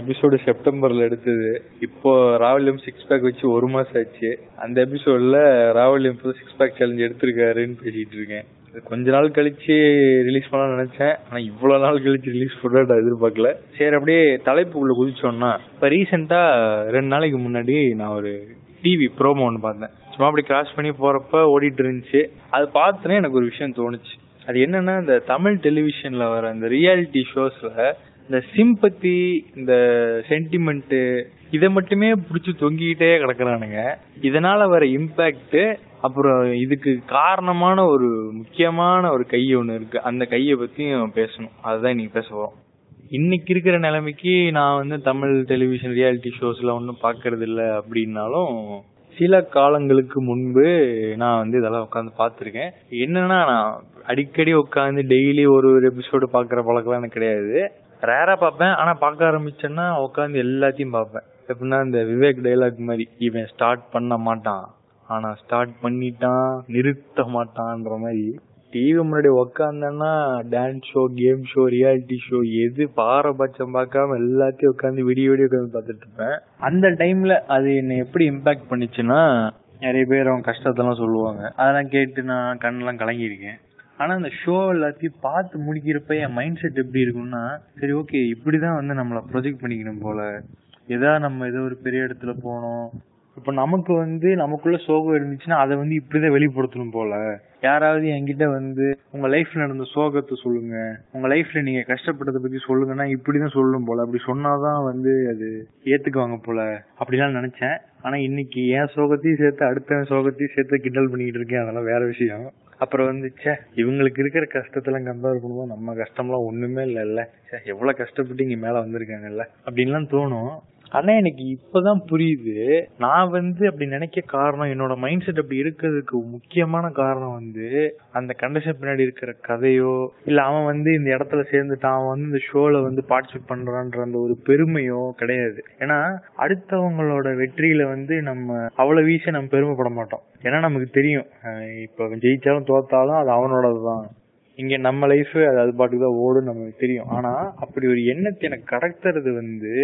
Episode செப்டம்பர்ல எடுத்தது. இப்போ ராவலியம் six back வச்சு ஒரு மாசம் ஆச்சு. அந்த எபிசோட்ல ராவலியம் சிக்ஸ் பேக் சேலஞ்ச் எடுத்திருக்காருன்னு பேசிட்டு இருக்கேன். கொஞ்ச நாள் கழிச்சு ரிலீஸ் பண்ண நினைச்சேன். ஆனா இவ்வளவு நாள் கழிச்சு ரிலீஸ் பண்ண எதிர்பார்க்கல. சரி அப்படியே தலைப்புக்குள்ள குதிச்சோம்னா இப்ப ரீசெண்டா ரெண்டு நாளைக்கு முன்னாடி நான் ஒரு டிவி ப்ரோமோ ஒன்று பார்த்தேன். சும்மா அப்படி கிராஸ் பண்ணி போறப்ப ஓடிட்டு இருந்துச்சு. அது பார்த்தோன்னே எனக்கு ஒரு விஷயம் தோணுச்சு. அது என்னன்னா இந்த தமிழ் டெலிவிஷன்ல வர அந்த ரியாலிட்டி ஷோஸ்ல இந்த சிம்பத்தி இந்த சென்டிமெண்ட் இதை மட்டுமே பிடிச்சி தொங்கிக்கிட்டே கிடக்குறானுங்க. இதனால வர இம்பாக்ட் அப்புறம் இதுக்கு காரணமான ஒரு முக்கியமான ஒரு கை ஒன்று இருக்கு. அந்த கையை பத்தியும் பேசணும். அதுதான் இன்னைக்கு பேச போறோம். இன்னைக்கு இருக்கிற நிலைமைக்கு நான் வந்து தமிழ் டெலிவிஷன் ரியாலிட்டி ஷோஸ்ல ஒன்றும் பாக்குறது இல்லை அப்படின்னாலும் சில காலங்களுக்கு முன்பு நான் வந்து இதெல்லாம் உட்காந்து பார்த்துருக்கேன். என்னன்னா நான் அடிக்கடி உட்காந்து டெய்லி ஒரு ஒரு எபிசோடு பார்க்குற பழக்கம்லாம் எனக்கு கிடையாது. ரேரா பார்ப்பேன். ஆனா பார்க்க ஆரம்பிச்சேன்னா உட்காந்து எல்லாத்தையும் பார்ப்பேன். எப்படின்னா இந்த விவேக் டைலாக் மாதிரி இவன் ஸ்டார்ட் பண்ண மாட்டான். ஆனா ஸ்டார்ட் பண்ணிட்டான் நிறுத்த மாட்டான்ற மாதிரி. டிவி முன்னாடி உக்காந்தேன்னா dance show game show reality show எது பாரபட்சம் பார்க்காம எல்லாத்தையும் உட்காந்து விடிய விடிய உட்காந்து பார்த்துட்டு இருப்பேன். அந்த டைம்ல அது என்னை எப்படி இம்பாக்ட் பண்ணுச்சுன்னா நிறைய பேர் அவங்க கஷ்டத்தெல்லாம் சொல்லுவாங்க. அதெல்லாம் கேட்டு நான் கண்ணெல்லாம் கலங்கியிருக்கேன். ஆனா அந்த ஷோ எல்லாத்தையும் பார்த்து முடிக்கிறப்ப என் மைண்ட் செட் எப்படி இருக்கும்னா சரி ஓகே இப்படிதான் வந்து நம்மள ப்ரொஜெக்ட் பண்ணிக்கணும் போல. ஏதா நம்ம ஏதோ ஒரு பெரிய இடத்துல போனோம். இப்ப நமக்கு வந்து நமக்குள்ள சோகம் இருந்துச்சுன்னா அதை வந்து இப்படிதான் வெளிப்படுத்தணும் போல. யாராவது என்கிட்ட வந்து உங்க லைஃப்ல நடந்த சோகத்தை சொல்லுங்க. உங்க லைஃப்ல நீங்க கஷ்டப்பட்டதை பத்தி சொல்லுங்கன்னா இப்படிதான் சொல்லணும் போல. அப்படி சொன்னாதான் வந்து அது ஏத்துக்குவாங்க போல. அப்படிலாம் நினைச்சேன். ஆனா இன்னைக்கு என் சோகத்தையும் சேர்த்து அடுத்த சோகத்தையும் சேர்த்து கிண்டல் பண்ணிக்கிட்டு இருக்கேன். அதெல்லாம் வேற விஷயம். அப்புறம் வந்து சே இவங்களுக்கு இருக்கிற கஷ்டத்தெல்லாம் கம்பேர் பண்ணும்போது நம்ம கஷ்டம்லாம் ஒண்ணுமே இல்லைல்ல. ச்சே எவ்வளவு கஷ்டப்பட்டு இங்க மேல வந்திருக்காங்கல்ல? அப்படின்லாம் தோணும். ஆனா எனக்கு இப்பதான் புரியுது. நான் வந்து அப்படி நினைக்க காரணம் என்னோட மைண்ட் செட் அப்படி இருக்கிறதுக்கு முக்கியமான காரணம் வந்து அந்த கண்டிஷன் பின்னாடி இருக்கிற கதையோ இல்ல அவன் வந்து இந்த இடத்துல சேர்ந்துட்டான் அவன் வந்து இந்த ஷோல வந்து பார்ட்டிசிபேட் பண்றான்ற அந்த ஒரு பெருமையோ கிடையாது. ஏன்னா அடுத்தவங்களோட வெற்றியில வந்து நம்ம அவ்வளவு ஈஸியா நம்ம பெருமைப்பட மாட்டோம். ஏன்னா நமக்கு தெரியும். இப்ப அவன் ஜெயிச்சாலும் தோத்தாலும் அது அவனோடதுதான். இங்க நம்ம லைஃப் அது அது பாட்டுக்கு தான் ஓடும் நமக்கு தெரியும். ஆனா அப்படி ஒரு எண்ணத்தை எனக்கு கடத்துறது வந்து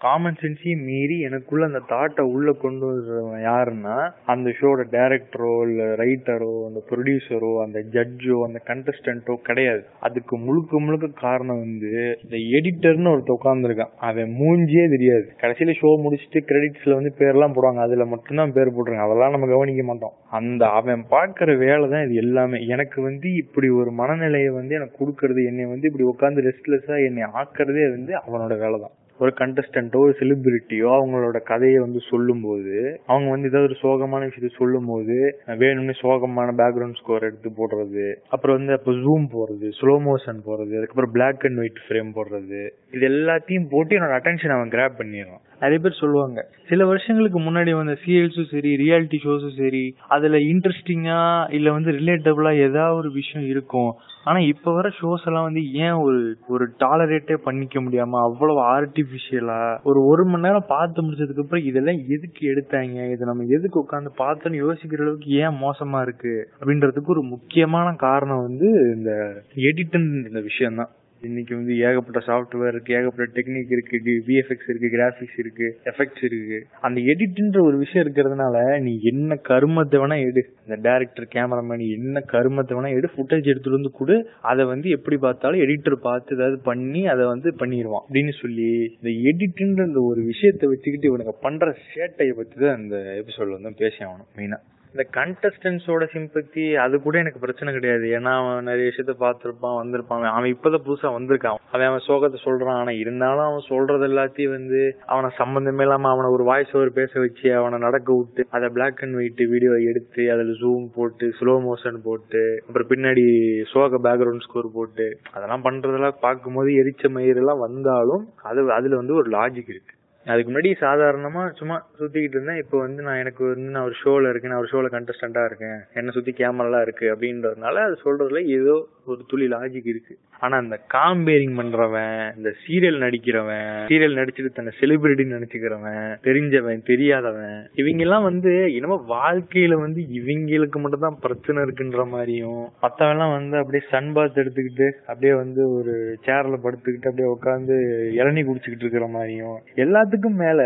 காமன் சென்ஸையும் மீறி எனக்குள்ள அந்த தாட்டை உள்ள கொண்டு வர்றவன் யாருன்னா அந்த ஷோட டைரக்டரோ இல்ல ரைட்டரோ அந்த ப்ரொடியூசரோ அந்த ஜட்ஜோ அந்த கண்டஸ்டன்ட்டோ கிடையாது. அதுக்கு முழுக்க முழுக்க காரணம் வந்து இந்த எடிட்டர்னு ஒருத்த உட்காந்துருக்கான் அவன் மூஞ்சியே தெரியாது. கடைசியில ஷோ முடிச்சுட்டு கிரெடிட்ஸ்ல வந்து பேர்லாம் போடுவாங்க. அதுல மட்டும்தான் பேர் போட்டுருங்க அதெல்லாம் நம்ம கவனிக்க மாட்டோம். அந்த அவன் பார்க்கிற வேலை தான் இது எல்லாமே. எனக்கு வந்து இப்படி ஒரு மனநிலையை வந்து எனக்கு கொடுக்கறது. என்னை வந்து இப்படி உட்காந்து ரெஸ்ட்லெஸ்ஸா என்னை ஆக்குறதே வந்து அவனோட வேலை தான் ஒரு கண்டஸ்டண்ட்டோ ஒரு செலிபிரிட்டியோ அவங்களோட கதையை வந்து சொல்லும்போது அவங்க வந்து ஏதாவது ஒரு சோகமான விஷயத்த சொல்லும்போது வேணும்னு சோகமான பேக்ரவுண்ட் ஸ்கோர் எடுத்து போடுறது அப்புறம் வந்து அப்போ ஜூம் போடுறது ஸ்லோ மோஷன் போடுறது அதுக்கப்புறம் பிளாக் அண்ட் ஒயிட் ஃப்ரேம் போடுறது இது எல்லாத்தையும் போட்டு என்னோட அட்டென்ஷன் அவன் கிராப் பண்ணிடுவான். நிறைய பேர் சொல்லுவாங்க. சில வருஷங்களுக்கு முன்னாடி வந்த சீரியல்ஸும் சரி ரியாலிட்டி ஷோஸும் சரி அதுல இன்ட்ரெஸ்டிங்கா இல்ல வந்து ரிலேட்டபிளா ஏதாவது ஒரு விஷயம் இருக்கும். ஆனா இப்ப வர ஷோஸ் எல்லாம் வந்து ஏன் ஒரு ஒரு டாலரேட்டே பண்ணிக்க முடியாம அவ்வளவு ஆர்டிபிஷியலா ஒரு ஒரு மணி நேரம் பார்த்து முடிச்சதுக்கு அப்புறம் இதெல்லாம் எதுக்கு எடுத்தாங்க? இதை நம்ம எதுக்கு உட்காந்து பார்த்தோன்னு யோசிக்கிற அளவுக்கு ஏன் மோசமா இருக்கு? அப்படின்றதுக்கு ஒரு முக்கியமான காரணம் வந்து இந்த எடிட்டன் இந்த விஷயம் தான் இன்னைக்கு வந்து ஏகப்பட்ட சாஃப்ட்வேர் இருக்கு ஏகப்பட்ட டெக்னிக் இருக்கு விஎஃப்எக்ஸ் இருக்கு கிராபிக்ஸ் இருக்கு எஃபெக்ட்ஸ் இருக்கு. அந்த எடிட்ன்ற ஒரு விஷயம் இருக்கிறதுனால நீ என்ன கருமத்தை வேணா எடு. இந்த டேரக்டர் கேமராமேன் என்ன கருமத்தை வேணா எடு. ஃபுட்டேஜ் எடுத்துட்டு வந்து கொடு. அதை வந்து எப்படி பார்த்தாலும் எடிட்டர் பார்த்து ஏதாவது பண்ணி அதை வந்து பண்ணிடுவான். அப்படின்னு சொல்லி இந்த எடிட்ன்ற இந்த ஒரு விஷயத்தை வச்சுக்கிட்டு இவனுக்கு பண்ற சேட்டையை பத்தி தான் இந்த எபிசோட்ல வந்து பேசி ஆகணும் மெயினா இந்த கண்டஸ்டன்ஸோட சிம்பத்தி அது கூட எனக்கு பிரச்சனை கிடையாது. ஏன்னா அவன் நிறைய விஷயத்த பார்த்துருப்பான் வந்திருப்பான். அவன் இப்பதான் புதுசா வந்திருக்கான். அவன் அவன் சோகத்தை சொல்றான். ஆனா இருந்தாலும் அவன் சொல்றது எல்லாத்தையும் வந்து அவனை சம்பந்தமே இல்லாம அவனை ஒரு வாய்ஸ் ஓவர் பேச வச்சு அவனை நடக்க விட்டு அதை பிளாக் அண்ட் ஒயிட் வீடியோ எடுத்து அதுல ஜூம் போட்டு ஸ்லோ மோஷன் போட்டு அப்புறம் பின்னாடி சோக பேக்ரவுண்ட் ஸ்கோர் போட்டு அதெல்லாம் பண்றதெல்லாம் பார்க்கும்போது எரிச்ச மயிர் எல்லாம் வந்தாலும் அது அதுல வந்து ஒரு லாஜிக் இருக்கு. அதுக்கு முன்னாடி சாதாரணமா சும்மா சுத்திக்கிட்டு இருந்தேன். இப்போ வந்து நான் எனக்கு வந்து நான் ஒரு ஷோல இருக்கேன். நான் ஒரு ஷோல கண்டஸ்டண்டா இருக்கேன். என்ன சுத்தி கேமராலாம் இருக்கு அப்படின்றதுனால அது சொல்றதுல ஏதோ ஒரு துளி லாஜிக் இருக்கு. ஆனா இந்த காம்பேரிங் பண்றவன் இந்த சீரியல் நடிக்கிறவன் சீரியல் நடிச்சிட்டு தன்னை செலிபிரிட்டின்னு நினைச்சுக்கிறவன் தெரிஞ்சவன் தெரியாதவன் இவங்க எல்லாம் வந்து என்னமோ வாழ்க்கையில வந்து இவங்களுக்கு மட்டும் தான் பிரச்சனை இருக்குன்ற மாதிரியும் மத்தவன் எல்லாம் வந்து அப்படியே சன் பாத் எடுத்துக்கிட்டு அப்படியே வந்து ஒரு சேர்ல படுத்துக்கிட்டு அப்படியே உட்காந்து இளநீ குடிச்சுக்கிட்டு இருக்கிற மாதிரியும் எல்லாத்துக்கும் மேல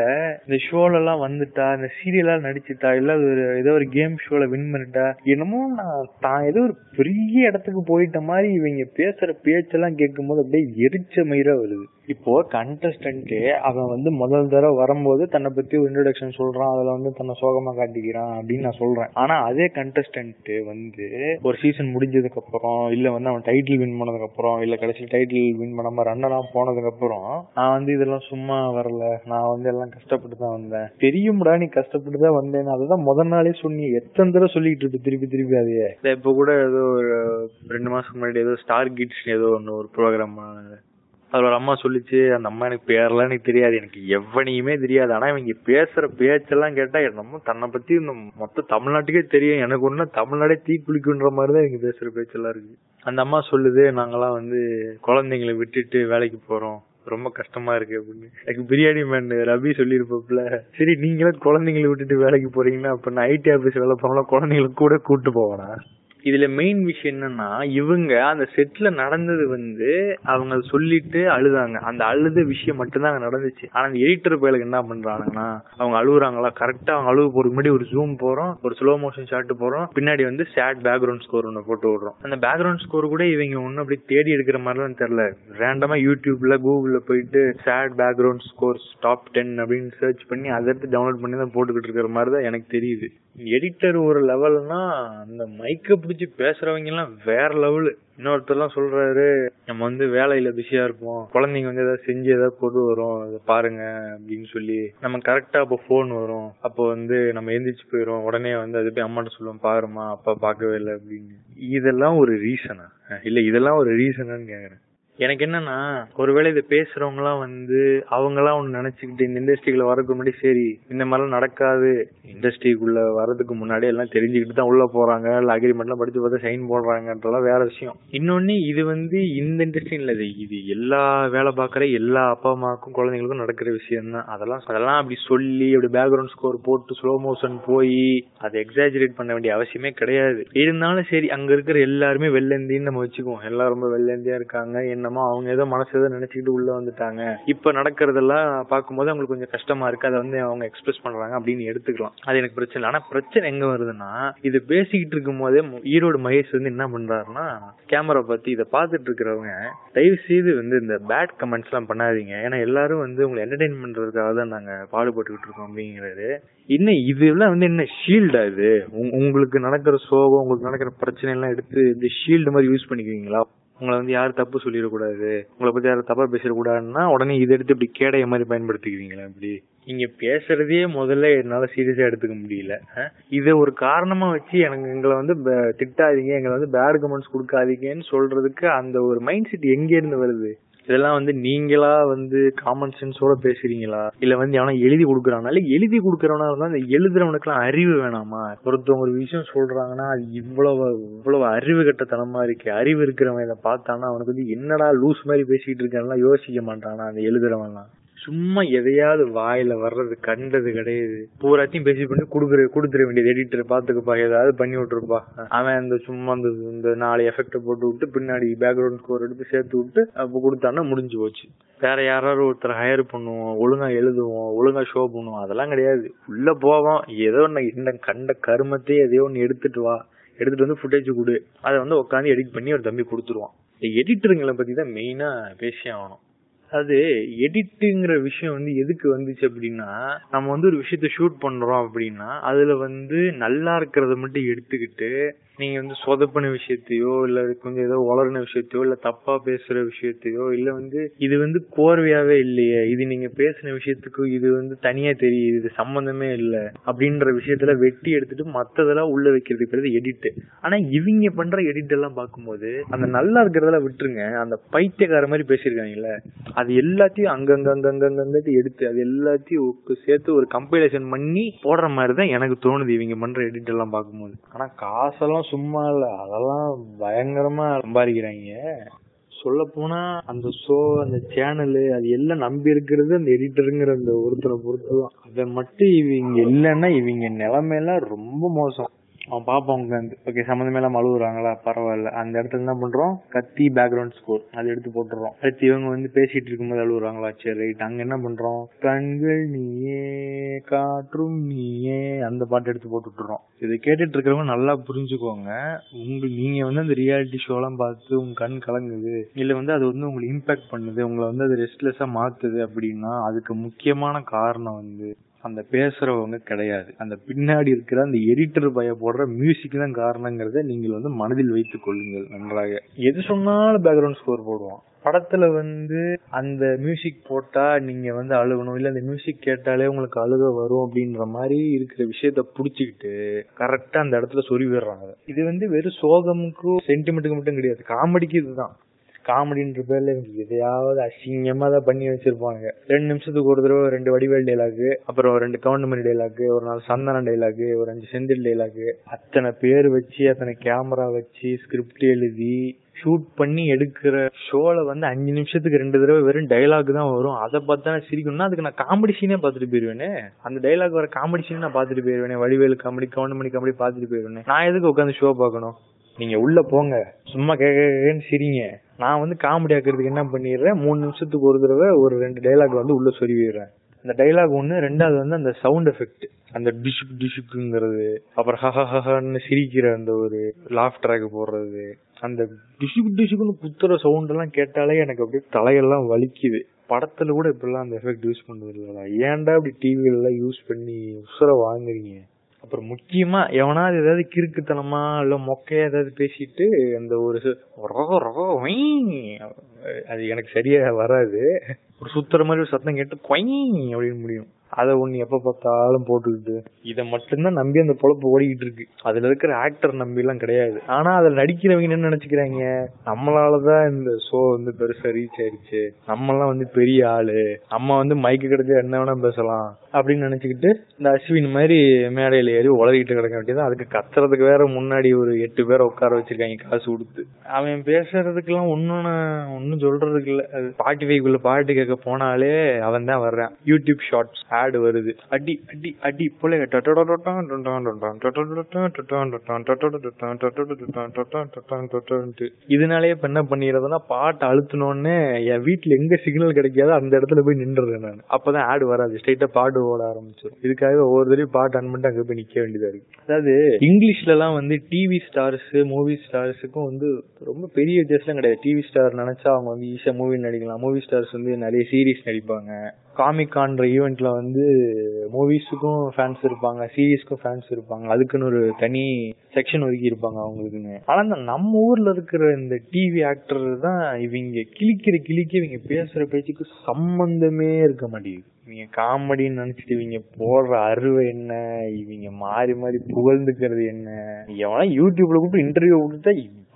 இந்த ஷோல எல்லாம் வந்துட்டா இந்த சீரியலா நடிச்சுட்டா இல்ல ஒரு ஏதோ ஒரு கேம் ஷோல வின் பண்ணிட்டா என்னமோ நான் தான் ஏதோ ஒரு பெரிய இடத்துக்கு போயிட்ட மாதிரி இவங்க பேசுற பேச்செல்லாம் கேட்கும் போது அப்படியே எரிச்ச மயிரா வருது. இப்போ கண்டஸ்டன்ட் அவன் வந்து முதல் தடவை வரும்போது தன்னை பத்தி ஒரு இன்ட்ரோடக்ஷன் சொல்றான் அதுல வந்து தன்னை சோகமா காட்டிக்கிறான் அப்படின்னு நான் சொல்றேன். ஆனா அதே கண்டஸ்டன்ட் வந்து ஒரு சீசன் முடிஞ்சதுக்கு அப்புறம் இல்ல வந்து அவன் டைட்டில் வின் பண்ணதுக்கு அப்புறம் இல்ல கடைசி டைட்டில் வின் பண்ணாம ரன்னரா போனதுக்கு அப்புறம் நான் வந்து இதெல்லாம் சும்மா வரல நான் வந்து எல்லாம் கஷ்டப்பட்டு தான் வந்தேன். தெரியும்டா நீ கஷ்டப்பட்டு தான் வந்தேன் அதுதான் முதல் நாளே சொன்னி எத்தனை தடவை சொல்லிட்டு இருப்ப திருப்பி திருப்பி அதையே. இப்ப கூட ஏதோ ஒரு ரெண்டு மாசம் முன்னாடி ஏதோ ஸ்டார் கிட்ஸ் ஏதோ ஒன்று ஒரு ப்ரோக்ராம் அதுல ஒரு அம்மா சொல்லிச்சு அந்த அம்மா எனக்கு பேரெல்லாம் எனக்கு தெரியாது. எனக்கு எவனையுமே தெரியாது. ஆனா இவங்க பேசுற பேச்செல்லாம் கேட்டா நம்ம தன்னை பத்தி இந்த மொத்த தமிழ்நாட்டுக்கே தெரியும். எனக்கு ஒண்ணு தமிழ்நாடே தீ குளிக்குன்ற மாதிரிதான் இவங்க பேசுற பேச்செல்லாம் இருக்கு. அந்த அம்மா சொல்லுது நாங்கெல்லாம் வந்து குழந்தைங்களை விட்டுட்டு வேலைக்கு போறோம். ரொம்ப கஷ்டமா இருக்கு அப்படின்னு. எனக்கு பிரியாணி மேன் ரவி சொல்லியிருப்பாப்ல சரி நீங்களும் குழந்தைங்களை விட்டுட்டு வேலைக்கு போறீங்கன்னா அப்ப நான் ஐடி ஆபீஸ் வேலை போனா குழந்தைங்களை கூட கூட்டு போவானா இதுல மெயின் விஷயம் என்னன்னா இவங்க அந்த செட்ல நடந்தது வந்து அவங்க சொல்லிட்டு அழுதாங்க. அந்த அழுத விஷயம் மட்டும்தான் அங்க நடந்துச்சு. ஆனா அந்த எடிட்டர் பயலுக்கு என்ன பண்றாங்கன்னா அவங்க அழுகுறாங்களா கரெக்டா அவங்க அழுகு போறதுக்கு முன்னாடி ஒரு ஜூம் போறோம் ஒரு ஸ்லோ மோஷன் ஷாட் போறோம். பின்னாடி வந்து சேட் பேக்ரவுண்ட் ஸ்கோர் ஒன்று போட்டு விடுறோம். அந்த பேக்ரவுண்ட் ஸ்கோர் கூட இவங்க ஒன்னும் அப்படி தேடி எடுக்கிற மாதிரிலாம் தெரியல. ரேண்டமா யூடியூப்ல கூகுள்ல போயிட்டு sad background scores top ten அப்படின்னு சர்ச் பண்ணி அதை எடுத்து டவுன்லோட் பண்ணி தான் போட்டுக்கிட்டு இருக்கிற மாதிரி தான் எனக்கு தெரியுது. எடிட்டர் ஒரு லெவல்னா அந்த மைக்கை பிடிச்சி பேசுறவங்க எல்லாம் வேற லெவலு இன்னொருத்தர் எல்லாம் சொல்றாரு நம்ம வந்து வேலையில பிஸியா இருப்போம். குழந்தைங்க வந்து ஏதாவது செஞ்சு ஏதாவது பொருள் வரும். அதை பாருங்க அப்படின்னு சொல்லி நம்ம கரெக்டா அப்போ போன் வரும். அப்போ வந்து நம்ம எந்திரிச்சு போயிரும் உடனே வந்து அது போய் அம்மாட்ட சொல்லுவோம் பாருமா அப்பா பார்க்கவே இல்லை அப்படின்னு. இதெல்லாம் ஒரு ரீசனா இல்ல இதெல்லாம் ஒரு ரீசனான்னு கேக்குறேன். எனக்கு என்னன்னா ஒருவேளை இதை பேசுறவங்க எல்லாம் வந்து அவங்க எல்லாம் ஒண்ணு நினைச்சுக்கிட்டு இந்த இண்டஸ்ட்ரிக்குள்ள வரதுக்கு முன்னாடி சரி இந்த மாதிரிலாம் நடக்காது. இண்டஸ்ட்ரிக்குள்ள வரதுக்கு முன்னாடி எல்லாம் தெரிஞ்சுக்கிட்டு தான் உள்ள போறாங்க. இல்ல அக்ரிமெண்ட் எல்லாம் படிச்சு பார்த்தா சைன் போடுறாங்கன்றலாம் வேற விஷயம். இன்னொன்னு இது வந்து இந்த இண்டஸ்ட்ரி இல்ல இது இது எல்லா வேலை பார்க்குற எல்லா அப்பா அம்மாவுக்கும் குழந்தைங்களுக்கும் நடக்கிற விஷயம் தான் அதெல்லாம் அதெல்லாம் அப்படி சொல்லி அப்படி பேக்ரவுண்ட் ஸ்கோர் போட்டு ஸ்லோ மோஷன் போய் அதை எக்ஸாஜரேட் பண்ண வேண்டிய அவசியமே கிடையாது. இருந்தாலும் சரி அங்க இருக்கிற எல்லாருமே வெள்ளந்தின்னு நம்ம வச்சுக்குவோம். எல்லாம் ரொம்ப வெள்ளந்தியா இருக்காங்க. என்ன என்னமோ அவங்க ஏதோ மனசு ஏதோ நினைச்சுக்கிட்டு உள்ள வந்துட்டாங்க. இப்ப நடக்கிறதெல்லாம் பார்க்கும்போது அவங்களுக்கு கொஞ்சம் கஷ்டமா இருக்கு. அதை வந்து அவங்க எக்ஸ்பிரஸ் பண்றாங்க அப்படின்னு எடுத்துக்கலாம். அது எனக்கு பிரச்சனை இல்லை. ஆனா பிரச்சனை எங்க வருதுன்னா இது பேசிக்கிட்டு இருக்கும் போதே ஈரோடு மகேஷ் வந்து என்ன பண்றாருன்னா கேமரா பத்தி இதை பார்த்துட்டு இருக்கிறவங்க தயவு செய்து வந்து இந்த பேட் கமெண்ட்ஸ் எல்லாம் பண்ணாதீங்க. ஏன்னா எல்லாரும் வந்து உங்களை என்டர்டைன் பண்றதுக்காக தான் நாங்க பாடுபட்டுக்கிட்டு இருக்கோம் அப்படிங்கிறது இன்னும் இதெல்லாம் வந்து என்ன ஷீல்டா இது? உங்களுக்கு நடக்கிற சோகம் உங்களுக்கு நடக்கிற பிரச்சனை எல்லாம் எடுத்து இந்த ஷீல்டு மாதிரி யூஸ் பண்ணிக்குவீங்களா? உங்களை வந்து யாரும் தப்பு சொல்லிடக்கூடாது. உங்களை பத்தி யாரும் தப்பா பேசிடக்கூடாதுன்னா உடனே இதை எடுத்து இப்படி கேடைய மாதிரி பயன்படுத்திக்குவீங்களா இப்படி? நீங்க பேசுறதே முதல்ல என்னால சீரியஸா எடுத்துக்க முடியல. இதை ஒரு காரணமா வச்சு எனக்கு எங்களை வந்து திட்டாதீங்க. எங்களை வந்து பேட் கமெண்ட்ஸ் கொடுக்காதீங்கன்னு சொல்றதுக்கு அந்த ஒரு மைண்ட் செட் எங்க இருந்து வருது? இதெல்லாம் வந்து நீங்களா வந்து காமன் சென்ஸோட பேசுறீங்களா? இல்ல வந்து எவனா எழுதி கொடுக்குறானா இல்ல எழுதி கொடுக்கறவனா இருந்தா அந்த எழுதுறவனுக்கு எல்லாம் அறிவு வேணாமா? ஒருத்தவங்க ஒரு விஷயம் சொல்றாங்கன்னா அது இவ்வளவு இவ்வளவு அறிவு கட்டத்தனமா இருக்கு. அறிவு இருக்கிறவன் இதை பார்த்தானா அவனுக்கு வந்து என்னடா லூஸ் மாதிரி பேசிக்கிட்டு இருக்கான்லாம் யோசிக்க மாட்டானா அந்த எழுதுறவன்லாம்? சும்மா எதையாவது வாயில வர்றது கண்டது கிடையாது. பூராத்தையும் பேசி பண்ணி குடுக்குற குடுத்துற வேண்டியது எடிட்டர் பாத்துக்குப்பா ஏதாவது பண்ணி விட்டுருப்பா. அவன் அந்த சும்மா அந்த இந்த நாலு எஃபெக்ட போட்டு விட்டு பின்னாடி பேக்ரவுண்ட் ஸ்கோர் எடுத்து சேர்த்து விட்டு அப்ப கொடுத்தான்னா முடிஞ்சு போச்சு. வேற யாராவது ஒருத்தர் ஹையர் பண்ணுவோம் ஒழுங்கா எழுதுவோம் ஒழுங்கா ஷோ பண்ணுவோம் அதெல்லாம் கிடையாது. உள்ள போவோம் ஏதோ ஒன்னு இந்த கண்ட கருமத்தையே எதையோ ஒன்னு எடுத்துட்டு வா. எடுத்துட்டு வந்து ஃபுட்டேஜ் கொடு. அதை வந்து உட்காந்து எடிட் பண்ணி ஒரு தம்பி கொடுத்துருவான். இந்த எடிட்டருங்களை பத்தி தான் மெயினா பேசி ஆகணும். அது எடிட்டுங்கிற விஷயம் வந்து எதுக்கு வந்துச்சு அப்படின்னா நம்ம வந்து ஒரு விஷயத்த ஷூட் பண்றோம் அப்படின்னா அதுல வந்து நல்லா இருக்கிறத மட்டும் எடுத்துக்கிட்டு நீங்க வந்து சொதப்பின விஷயத்தையோ இல்ல கொஞ்சம் ஏதோ வளர்ன விஷயத்தையோ இல்ல தப்பா பேசுற விஷயத்தையோ இல்ல வந்து இது வந்து கோர்வையாவே இல்லையே இது நீங்க பேசின விஷயத்துக்கு இது வந்து தனியா தெரியுது இது சம்பந்தமே இல்ல அப்படின்ற விஷயத்துல வெட்டி எடுத்துட்டு மத்ததெல்லாம் உள்ள வைக்கிறதுக்கு பேரு எடிட் ஆனா இவங்க பண்ற எடிட் எல்லாம் பார்க்கும்போது அந்த நல்லா இருக்கிறதெல்லாம் விட்டுருங்க அந்த பைத்தியக்கார மாதிரி பேசியிருக்காங்கல்ல அது எல்லாத்தையும் அங்கங்க அங்கங்க எடுத்து அது எல்லாத்தையும் சேர்த்து ஒரு கம்பைலேஷன் பண்ணி போடுற மாதிரி தான் எனக்கு தோணுது இவங்க பண்ற எடிட் எல்லாம் பார்க்கும்போது. ஆனா காசெல்லாம் சும்மா இல்ல. அதெல்லாம் பயங்கரமா சம்பாதிக்கிறாங்க. சொல்ல போனா அந்த ஷோ அந்த சேனலு அது எல்லாம் நம்பி இருக்கிறது அந்த எடிட்டருங்கிற அந்த ஒருத்தரை பொறுத்து தான் அதை மட்டும் இவங்க இல்லைன்னா இவங்க நிலைமையெல்லாம் ரொம்ப மோசம். அவன் பாப்பான் உட்காந்து ஓகே சம்மந்தமே எல்லாம் அழுகுறாங்களா பரவாயில்ல. அந்த இடத்துல என்ன பண்றோம்? கத்தி பேக்ரவுண்ட் ஸ்கோர் அது எடுத்து போட்டுறோம். அடுத்து இவங்க வந்து பேசிட்டு இருக்கும்போது அழுகுறாங்களா சரி ரைட் அங்க என்ன பண்றோம்? கண்கள் நீயே காற்றும் நீயே அந்த பாட்டு எடுத்து போட்டு விட்டுறோம். இதை கேட்டுட்டு இருக்கிறவங்க நல்லா புரிஞ்சுக்கோங்க. உங்க நீங்க வந்து அந்த ரியாலிட்டி ஷோ எல்லாம் பார்த்து உங்க கண் கலங்குது. இல்ல வந்து அது வந்து உங்களை இம்பாக்ட் பண்ணுது. உங்களை வந்து அது ரெஸ்ட்லெஸ்ஸா மாத்துது அப்படின்னா அதுக்கு முக்கியமான காரணம் வந்து அந்த பேசுறவங்க கிடையாது. அந்த பின்னாடி இருக்கிற அந்த எடிட்டர் பய போடுற மியூசிக் தான் காரணங்கிறத நீங்கள் வந்து மனதில் வைத்துக் கொள்ளுங்கள் நன்றாக. எது சொன்னாலும் பேக்ரவுண்ட் ஸ்கோர் போடுவோம் படத்துல வந்து அந்த மியூசிக் போட்டா நீங்க வந்து அழுகணும். இல்ல அந்த மியூசிக் கேட்டாலே உங்களுக்கு அழுக வரும் அப்படின்ற மாதிரி இருக்கிற விஷயத்த புடிச்சுக்கிட்டு கரெக்டா அந்த இடத்துல சொறி விடுறாங்க. இது வந்து வெறும் சோகமுக்கும் சென்டிமெண்ட்டுக்கு மட்டும் கிடையாது. காமெடிக்கு இதுதான். காமெடின்ற பேர்ல எதையாவது அசிங்கமா தான் பண்ணி வச்சிருப்பாங்க. ரெண்டு நிமிஷத்துக்கு ஒரு தடவை ரெண்டு வடிவேல் டைலாக் அப்புறம் ரெண்டு கவுண்டமணி டைலாக் ஒரு நாள் சந்தன டைலாக் ஒரு அஞ்சு செந்தில் டைலாக் அத்தனை பேர் வச்சு அத்தனை கேமரா வச்சு ஸ்கிரிப்ட் எழுதி ஷூட் பண்ணி எடுக்கிற ஷோல வந்து அஞ்சு நிமிஷத்துக்கு ரெண்டு தடவை வெறும் டைலாக் தான் வரும். அதை பார்த்தா சிரிக்கணும்னா அதுக்கு நான் காமெடி சீனே பார்த்துட்டு போயிருவேனே. அந்த டைலாக் வர காமெடி சீனே நான் பார்த்துட்டு போயிருவேனே. வடிவேலு காமெடி கவுண்டமணி காமெடி பார்த்துட்டு போயிருவேனே. நான் எதுக்கு உட்காந்து ஷோ பார்க்கணும்? நீங்க உள்ள போங்க. சும்மா கேட்கன்னு சிரிங்க. நான் வந்து காமெடி ஆக்கிறதுக்கு என்ன பண்ணிடுறேன்? மூணு நிமிஷத்துக்கு ஒரு தடவை ஒரு ரெண்டு டைலாக் வந்து உள்ள சொருவிடுறேன் அந்த டைலாக் ஒன்று ரெண்டாவது வந்து அந்த சவுண்ட் எஃபெக்ட் அந்த டிஷுக் டிஷுக்குங்கிறது அப்புறம் ஹஹன்னு சிரிக்கிற அந்த ஒரு லாஃப் ட்ராக் போடுறது அந்த டிஷுக் டிஷுக்குன்னு குத்துற சவுண்ட் எல்லாம் கேட்டாலே எனக்கு அப்படியே தலையெல்லாம் வலிக்குது. படத்துல கூட இப்படிலாம் அந்த எஃபெக்ட் யூஸ் பண்ணுறது இல்லடா. ஏன்டா இப்படி டிவில யூஸ் பண்ணி உசுர வாங்குறீங்க? அப்புறம் முக்கியமா எவனாவது ஏதாவது கிறுக்குத்தனமா இல்ல மொக்கையா ஏதாவது பேசிட்டு அந்த ஒரு அது எனக்கு சரியா வராது. ஒரு சுத்துற மாதிரி ஒரு சத்தம் கேட்டு கொய் அப்படின்னு முடியும். அதை ஒண்ணு எப்ப பார்த்தாலும் போட்டுக்கிட்டு. இதை மட்டும்தான் நம்பி அந்த பொழப்பு ஓடிக்கிட்டு இருக்கு. அதுல இருக்கிற ஆக்டர் நம்பி எல்லாம் கிடையாது. ஆனா அதுல நடிக்கிறவங்க என்ன நினைச்சுக்கிறாங்க? நம்மளாலதான் இந்த ஷோ வந்து பெருசா ரீச் ஆயிருச்சு. நம்ம எல்லாம் வந்து பெரிய ஆளு. நம்ம வந்து மைக்கு கிடைச்சா என்ன வேணா பேசலாம். அப்படின்னு நினைச்சுக்கிட்டு இந்த அஸ்வின் மாதிரி மேடையில ஏறி உளறிக்கிட்டு கிடக்க வேண்டியது அதுக்கு கத்துறதுக்கு வேற முன்னாடி ஒரு எட்டு பேரை உட்கார வச்சிருக்காங்க காசு கொடுத்து அவன் பேசுறதுக்கெல்லாம் ஒன்னும் ஒன்னும் சொல்றதுக்கு இல்ல அது ஸ்பாட்டிஃபைக்குள்ள பாட்டு கேட்க போனாலே அவன் தான் வர்றான் யூடியூப் ஷார்ட்ஸ் ஆடு வருது அடி அடி அடி போல இதனாலேயே இப்ப என்ன பண்ணிடுறதுன்னா பாட்டு அழுத்தினோடனே என் வீட்டுல எங்க சிக்னல் கிடைக்காதோ அந்த இடத்துல போய் நின்றுறேன் நான் அப்பதான் ஆடு வராது ஸ்ட்ரைட்டா ஓட ஆரம்பிச்சிடும் இதுக்காக ஒவ்வொரு தடவையும் பாட்டு அன் பண்ணிட்டு அங்க போய் நிக்க வேண்டியதா இருக்கு. அதாவது இங்கிலீஷ்ல எல்லாம் வந்து டிவி ஸ்டார்ஸ் மூவி ஸ்டார்ஸுக்கும் வந்து ரொம்ப பெரிய வித்தியாசம் கிடையாது. டிவி ஸ்டார் நினைச்சா அவங்க வந்து ஈஸியா மூவி நடிக்கலாம். மூவி ஸ்டார்ஸ் வந்து நிறைய சீரிஸ் நடிப்பாங்க. காமிக்கான்ற ஈவெண்ட்ல வந்து மூவிஸுக்கும் ஃபேன்ஸ் இருப்பாங்க சீரீஸ்க்கும் ஃபேன்ஸ் இருப்பாங்க. அதுக்குன்னு ஒரு தனி செக்ஷன் ஒதுக்கி இருப்பாங்க அவங்களுக்குன்னு. ஆனா இந்த நம்ம ஊர்ல இருக்கிற இந்த டிவி ஆக்டர் தான் இவங்க கிழிக்கிற கிழிக்க இவங்க பேசுற பேச்சுக்கு சம்பந்தமே இருக்க மாட்டேங்குது. இவங்க காமெடின்னு நினைச்சிட்டு இவங்க போடுற அருவை என்ன? இவங்க மாறி மாறி புகழ்ந்துக்கிறது என்ன? எவனா யூடியூப்ல கூப்பிட்டு இன்டர்வியூ கொடுத்தா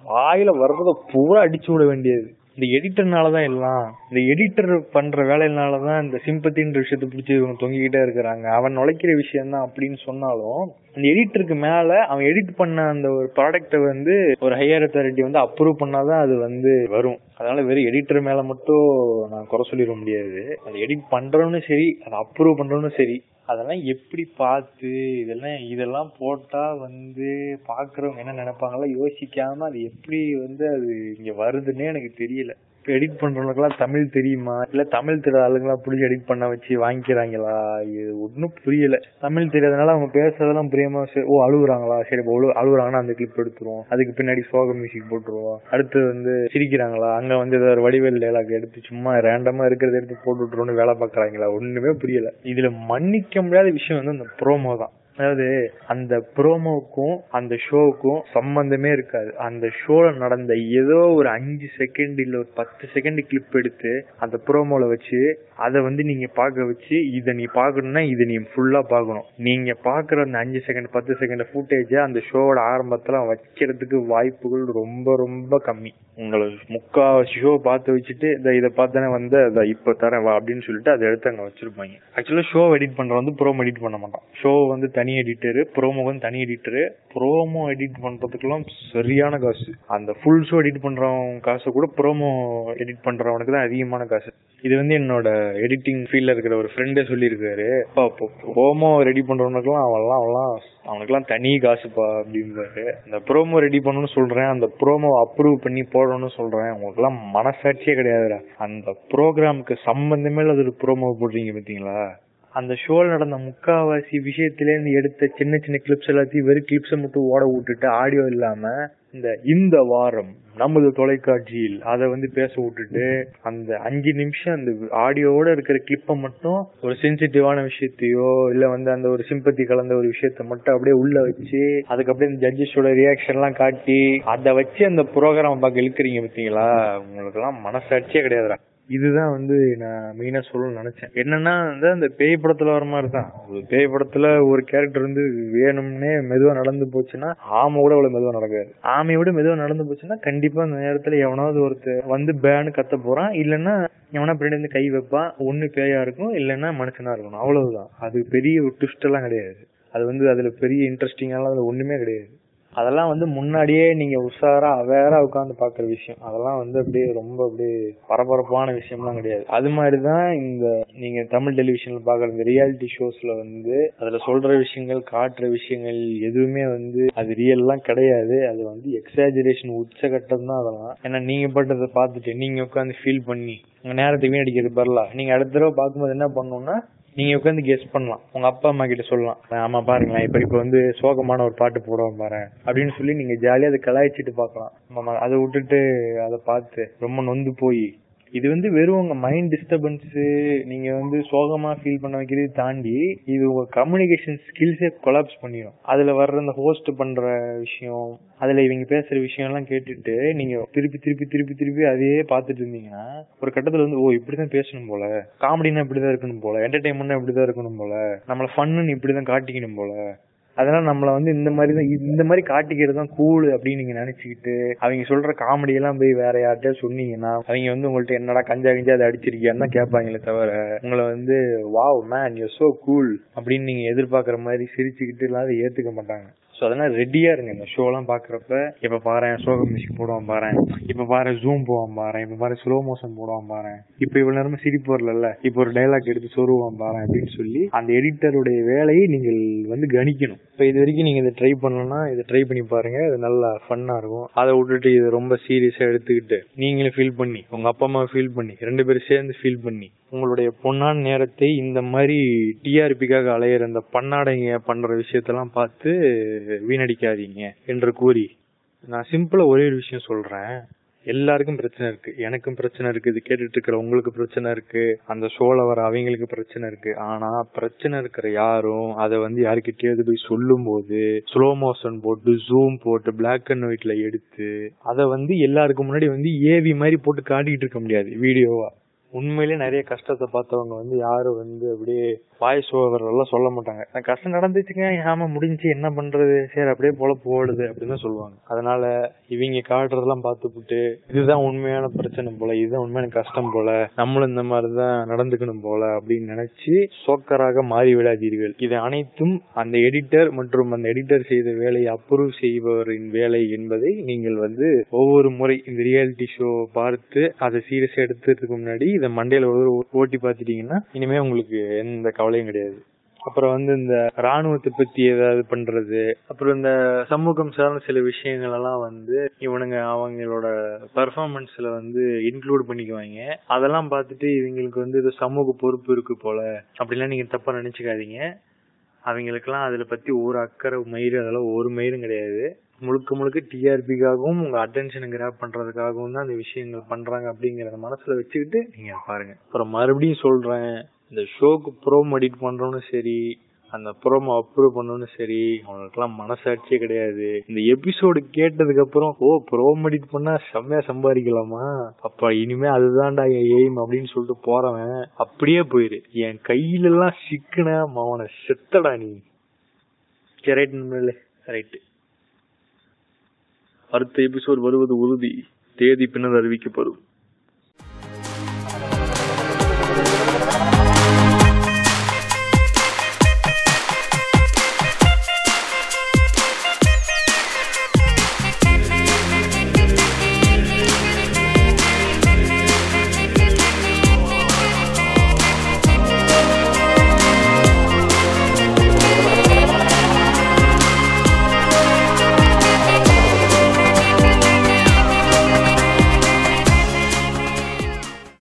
வாயில வர்றத பூரா அடிச்சு விட வேண்டியது. இந்த எடிட்டர்னாலதான் எல்லாம் இந்த எடிட்டர் பண்ற வேலையினாலதான் இந்த சிம்பத்தின்ற விஷயத்தை பிடிச்சி இவங்க தொங்கிக்கிட்டே இருக்கிறாங்க. அவன் நுழைக்கிற விஷயம் தான் அப்படின்னு சொன்னாலும் அந்த எடிட்டருக்கு மேல அவன் எடிட் பண்ண அந்த ஒரு ப்ராடக்ட்டை வந்து ஒரு ஹையர் அத்தாரிட்டி வந்து அப்ரூவ் பண்ணாதான் அது வந்து வரும். அதனால வெறும் எடிட்டர் மேல மட்டும் நான் குறை சொல்லிட முடியாது. அதை எடிட் பண்றவனும் சரி அதை அப்ரூவ் பண்றவனும் சரி அதெல்லாம் எப்படி பார்த்து இதெல்லாம் இதெல்லாம் போட்டா வந்து பாக்குறவங்க என்ன நினைப்பாங்களோ யோசிக்காம அது எப்படி வந்து அது இங்க வருதுன்னே எனக்கு தெரியல. இப்ப எடிட் பண்றவங்களுக்குலாம் தமிழ் தெரியுமா? இல்ல தமிழ் தெரியாத ஆளுங்களாம் புடிச்சு எடிட் பண்ண வச்சு வாங்கிக்கிறாங்களா? இது ஒன்னும் புரியல. தமிழ் தெரியாதனால அவங்க பேசுறதெல்லாம் பிரியமா சரி, ஓ அழுகுறாங்களா? சரி இப்போ அழு- அழுகுறாங்கன்னா அந்த கிளிப் எடுத்துருவோம். அதுக்கு பின்னாடி சோக மியூசிக் போட்டுருவோம். அடுத்து வந்து சிரிக்கிறாங்களா? அங்க வந்து ஏதாவது வடிவேல் டைலாக் எடுத்து சும்மா ரேண்டமா இருக்கிறத எடுத்து போட்டு விட்டுருவோம்னு வேலை பாக்குறாங்களா ஒண்ணுமே புரியல. இதுல மன்னிக்க முடியாத விஷயம் வந்து அந்த ப்ரோமோ தான். அதாவது அந்த ப்ரோமோக்கும் அந்த ஷோவுக்கும் சம்பந்தமே இருக்காது. அந்த ஷோல நடந்த ஏதோ ஒரு அஞ்சு செகண்ட் இல்ல ஒரு பத்து செகண்ட் கிளிப் எடுத்து அந்த ப்ரோமோல வச்சு அதை வந்து நீங்க பார்க்க வச்சு இதை நீ பார்க்கணும்னா இதை நீ ஃபுல்லா பார்க்கணும். நீங்க பார்க்குற அந்த அஞ்சு செகண்ட் பத்து செகண்ட் ஃபுட்டேஜ அந்த ஷோவோட ஆரம்பத்துல வைக்கிறதுக்கு வாய்ப்புகள் ரொம்ப ரொம்ப கம்மி. உங்களை முக்காவசியோ பார்த்து வச்சுட்டு இதை இதை பார்த்தானே வந்து அதை இப்போ தரேன் வா அப்படின்னு சொல்லிட்டு அதை எடுத்து அங்கே வச்சிருப்பாங்க. ஆக்சுவலாக ஷோ எடிட் பண்ணுற வந்து ப்ரோமோ எடிட் பண்ண மாட்டான். ஷோ வந்து தனி எடிட்டரு ப்ரோமோ வந்து தனி எடிட்டரு ப்ரோமோ எடிட் பண்ணுறதுக்கெல்லாம் சரியான காசு. அந்த ஃபுல் ஷோ எடிட் பண்ணுறவன் காசை கூட ப்ரோமோ எடிட் பண்ணுறவனுக்கு தான் அதிகமான காசு. இது வந்து என்னோட எடிட்டிங் ஃபீல்ட்ல இருக்கிற ஒரு ஃப்ரெண்டே சொல்லியிருக்காரு. ப்ரோமோ ரெடி பண்றவனுக்குலாம் அவன்லாம் அவன்லாம் அவனுக்குலாம் தனி காசுப்பா அப்படின்றாரு. அந்த ப்ரோமோ ரெடி பண்ணணும்னு சொல்றேன் அந்த ப்ரோமோ அப்ரூவ் பண்ணி போடணும்னு சொல்றேன் உங்களுக்குலாம் மனசாட்சியே கிடையாதுடா. அந்த ப்ரோக்ராமுக்கு சம்பந்தமே இல்லாத ஒரு ப்ரோமோ போடுறீங்க பாத்தீங்களா? அந்த ஷோல நடந்த முக்காவாசி விஷயத்துல இருந்து எடுத்த சின்ன சின்ன கிளிப்ஸ் எல்லாத்தையும் வெறும் கிளிப்ஸை மட்டும் ஓட விட்டுட்டு ஆடியோ இல்லாம இந்த இந்த வாரம் நமது தொலைக்காட்சியில் அதை வந்து பேச விட்டுட்டு அந்த அஞ்சு நிமிஷம் அந்த ஆடியோவோட இருக்கிற கிளிப்பை மட்டும் ஒரு சென்சிட்டிவான விஷயத்தையோ இல்ல வந்து அந்த ஒரு சிம்பத்தி கலந்த ஒரு விஷயத்த மட்டும் அப்படியே உள்ள வச்சு அதுக்கு அப்படியே இந்த ஜட்ஜஸோட ரியாக்ஷன் எல்லாம் காட்டி அதை வச்சு அந்த ப்ரோக்ராம் பார்க்க இழுக்கிறீங்க பாத்தீங்களா உங்களுக்கு எல்லாம் மனசாட்சியே கிடையாதுடா. இதுதான் வந்து நான் மெயினா சொல்லணும்னு நினைச்சேன். என்னன்னா வந்து அந்த பேய் படத்துல வர மாதிரி தான். ஒரு பேய் படத்துல ஒரு கேரக்டர் வந்து வேணும்னே மெதுவா நடந்து போச்சுன்னா ஆமை கூட அவ்வளவு மெதுவா நடக்காது. ஆமையை விட மெதுவா நடந்து போச்சுன்னா கண்டிப்பா அந்த நேரத்துல எவனாவது ஒருத்தர் வந்து பேன்னு கத்த போறான். இல்லைன்னா எவனா பின்னாடி கை வைப்பான் ஒண்ணு பேயா இருக்கும் இல்லைன்னா மனுஷனா இருக்கணும். அவ்வளவுதான். அது பெரிய ஒரு ட்விஸ்ட் எல்லாம் கிடையாது. அது வந்து அதுல பெரிய இன்ட்ரெஸ்டிங்கான அதுல ஒண்ணுமே கிடையாது. அதெல்லாம் வந்து முன்னாடியே நீங்க உஷாரா அவேரா உட்காந்து பாக்குற விஷயம். அதெல்லாம் வந்து அப்படியே ரொம்ப அப்படியே பரபரப்பான விஷயம்லாம் கிடையாது. அது மாதிரிதான் இந்த நீங்க தமிழ் டெலிவிஷன்ல பாக்குற இந்த ரியாலிட்டி ஷோஸ்ல வந்து அதுல சொல்ற விஷயங்கள் காட்டுற விஷயங்கள் எதுவுமே வந்து அது ரியல்லாம் கிடையாது. அது வந்து எக்ஸாஜரேஷன் உச்சகட்டம் தான் அதெல்லாம். ஏன்னா நீங்க பட்டதை பார்த்துட்டு நீங்க உட்காந்து ஃபீல் பண்ணி உங்க நேரத்தை வீணடிக்கிறது பரலா நீங்க அடுத்த தடவை பார்க்கும்போது என்ன பண்ணணும்னா நீங்க உட்காந்து கெஸ் பண்ணலாம். உங்க அப்பா அம்மா கிட்ட சொல்லலாம். ஆமா பாருங்களேன் இப்ப இப்ப வந்து சோகமான ஒரு பாட்டு போடுவோம் பாரு அப்படின்னு சொல்லி நீங்க ஜாலியா அதை கலாய்ச்சிட்டு பாக்கலாம் ஆமா அதை விட்டுட்டு அதை பார்த்து ரொம்ப நொந்து போய் இது வந்து வெறும் உங்க மைண்ட் டிஸ்டர்பன்ஸ் நீங்க வந்து சோகமா ஃபீல் பண்ண வைக்கிறது தாண்டி இது உங்க கம்யூனிகேஷன் ஸ்கில்ஸே கொலாப்ஸ் பண்ணிடும் அதுல வர்ற அந்த ஹோஸ்ட் பண்ற விஷயம் அதுல இவங்க பேசுற விஷயம் எல்லாம் கேட்டுட்டு நீங்க திருப்பி திருப்பி திருப்பி திருப்பி அதையே பாத்துட்டு இருந்தீங்கன்னா ஒரு கட்டத்துல வந்து ஓ இப்படிதான் பேசணும் போல. காமெடினா இப்படிதான் இருக்கணும் போல. என்டர்டைன்மெண்ட் இப்படிதான் இருக்கணும் போல. நம்மள ஃபன்னு இப்படிதான் காட்டிக்கணும் போல. அதனால நம்மள வந்து இந்த மாதிரி தான் இந்த மாதிரி காட்டிக்கிறது தான் கூல் அப்படின்னு நீங்க நினைச்சுக்கிட்டு அவங்க சொல்ற காமெடி எல்லாம் போய் வேற யார்கிட்ட சொன்னீங்கன்னா அவங்க வந்து உங்கள்ட்ட என்னடா கஞ்சா கஞ்சா அதை அடிச்சிருக்கியான்னு தான் கேட்பாங்களே தவிர உங்களை வந்து wow man you so cool அப்படின்னு நீங்க எதிர்பார்க்குற மாதிரி சிரிச்சுக்கிட்டு எல்லாம் அதை ஏத்துக்க மாட்டாங்க. சோ அதனால ரெடியா இருங்க. இந்த ஷோ எல்லாம் பாக்குறப்ப இப்ப பாரு சோக மியூசிக் போடுவான் பாரு இப்ப பாரு ஜூம் போவான் பாரு இப்ப பாரு ஸ்லோ மோஷன் போடுவான் பாரு இப்ப இவ்வளவு நேரமா சிரிப்பு வரல இப்ப ஒரு டைலாக் எடுத்து சொருவான் பாரு அப்படின்னு சொல்லி அந்த எடிட்டருடைய வேலையை நீங்கள் வந்து கணிக்கணும். இப்ப இது வரைக்கும் நீங்க இதை ட்ரை பண்ணலன்னா இதை ட்ரை பண்ணி பாருங்க. இது நல்லா ஃபன்னா இருக்கும். அதை விட்டுட்டு இதை ரொம்ப சீரியஸா எடுத்துக்கிட்டு நீங்களும் ஃபீல் பண்ணி உங்க அப்பா அம்மா ஃபீல் பண்ணி ரெண்டு பேரும் சேர்ந்து ஃபீல் பண்ணி உங்களுடைய பொன்னான நேரத்தை இந்த மாதிரி டிஆர்பிக்காக அலையிற இந்த பன்னாடைங்க பண்ற விஷயத்தெல்லாம் பார்த்து வீணடிக்காதீங்க என்று கூறி நான் சிம்பிளா ஒரே ஒரு விஷயம் சொல்றேன். எல்லாருக்கும் பிரச்சனை இருக்கு. எனக்கும் பிரச்சனை இருக்கு. இது கேட்டுட்டு இருக்கிற உங்களுக்கு பிரச்சனை இருக்கு. அந்த ஷோல வர அவங்களுக்கு பிரச்சனை இருக்கு. ஆனா பிரச்சனை இருக்கிற யாரும் அதை வந்து யாருக்கிட்டயாவது போய் சொல்லும் போது ஸ்லோ மோஷன் போட்டு ஜூம் போட்டு பிளாக் அண்ட் ஒயிட்ல எடுத்து அதை வந்து எல்லாருக்கும் முன்னாடி வந்து ஏவி மாதிரி போட்டு காட்டிக்கிட்டு இருக்க முடியாது. வீடியோவா. உண்மையிலேயே நிறைய கஷ்டத்தை பார்த்தவங்க வந்து யாரும் வந்து அப்படியே வாய்ஸ் ஓவர் எல்லாம் சொல்ல மாட்டாங்க. கஷ்டம் நடந்துச்சுங்க. ஆமா முடிஞ்சு என்ன பண்றது? சரி அப்படியே பொழப்பு ஓடுது அப்படின்னு சொல்லுவாங்க. அதனால இவங்க காட்டுறதெல்லாம் பார்த்துப்புட்டு இதுதான் உண்மையான பிரச்சனை போல இதுதான் உண்மையான கஷ்டம் போல நம்மளும் இந்த மாதிரிதான் நடந்துக்கணும் போல அப்படின்னு நினைச்சு சோக்கராக மாறி விடாதீர்கள் இது அனைத்தும் அந்த எடிட்டர் மற்றும் அந்த எடிட்டர் செய்த வேலையை அப்ரூவ் செய்பவரின் வேலை என்பதை நீங்கள் வந்து ஒவ்வொரு முறை இந்த ரியாலிட்டி ஷோ பார்த்து அதை சீரியஸா எடுத்துறதுக்கு முன்னாடி இதை மண்டையில ஒரு ஓட்டி பார்த்துட்டீங்கன்னா இனிமே உங்களுக்கு எந்த கவலையும் கிடையாது. அப்புறம் வந்து இந்த ராணுவத்தை பத்தி ஏதாவது பண்றது அப்புறம் இந்த சமூகம் சார்ந்த சில விஷயங்கள் எல்லாம் வந்து இவனுங்க அவங்களோட பெர்ஃபார்மன்ஸ்ல வந்து இன்க்ளூட் பண்ணிக்குவாங்க. அதெல்லாம் பார்த்துட்டு இவங்களுக்கு வந்து இது சமூக பொறுப்பு இருக்கு போல அப்படிலாம் நீங்க தப்பா நினைச்சுக்காதீங்க. அவங்களுக்கெல்லாம் அதுல பத்தி ஒரு அக்கறை மயிறு அதெல்லாம் ஒரு மயிரும் கிடையாது. முழுக்க முழுக்க டிஆர்பிக்காகவும் உங்க அட்டென்ஷனை கிராப் பண்றதுக்காகவும் தான் அந்த விஷயங்கள் பண்றாங்க அப்படிங்கறத மனசுல வச்சுக்கிட்டு நீங்க பாருங்க. அப்புறம் மறுபடியும் சொல்றேன். இந்த ஷோக்கு ப்ரோம் எடிட் பண்றவனும் சரி அந்த ப்ரோமோ அப்ரூவ் பண்ணணும் சரி அவனுக்குலாம் மனசாட்சியே கிடையாது. இந்த எபிசோடு கேட்டதுக்கு அப்புறம் ஓ ப்ரோமோ எடிட் பண்ணா செம்மையா சம்பாதிக்கலாமா? அப்ப இனிமே அதுதான்டா என் எய்ம் அப்படின்னு சொல்லிட்டு போறவன் அப்படியே போயிரு. என் கையில எல்லாம் சிக்கன அவனை செத்தடா நீ. சரி ரைட் ரைட்டு அடுத்த எபிசோட் வருவது உறுதி. தேதி பின்னர் அறிவிக்கப்படும்.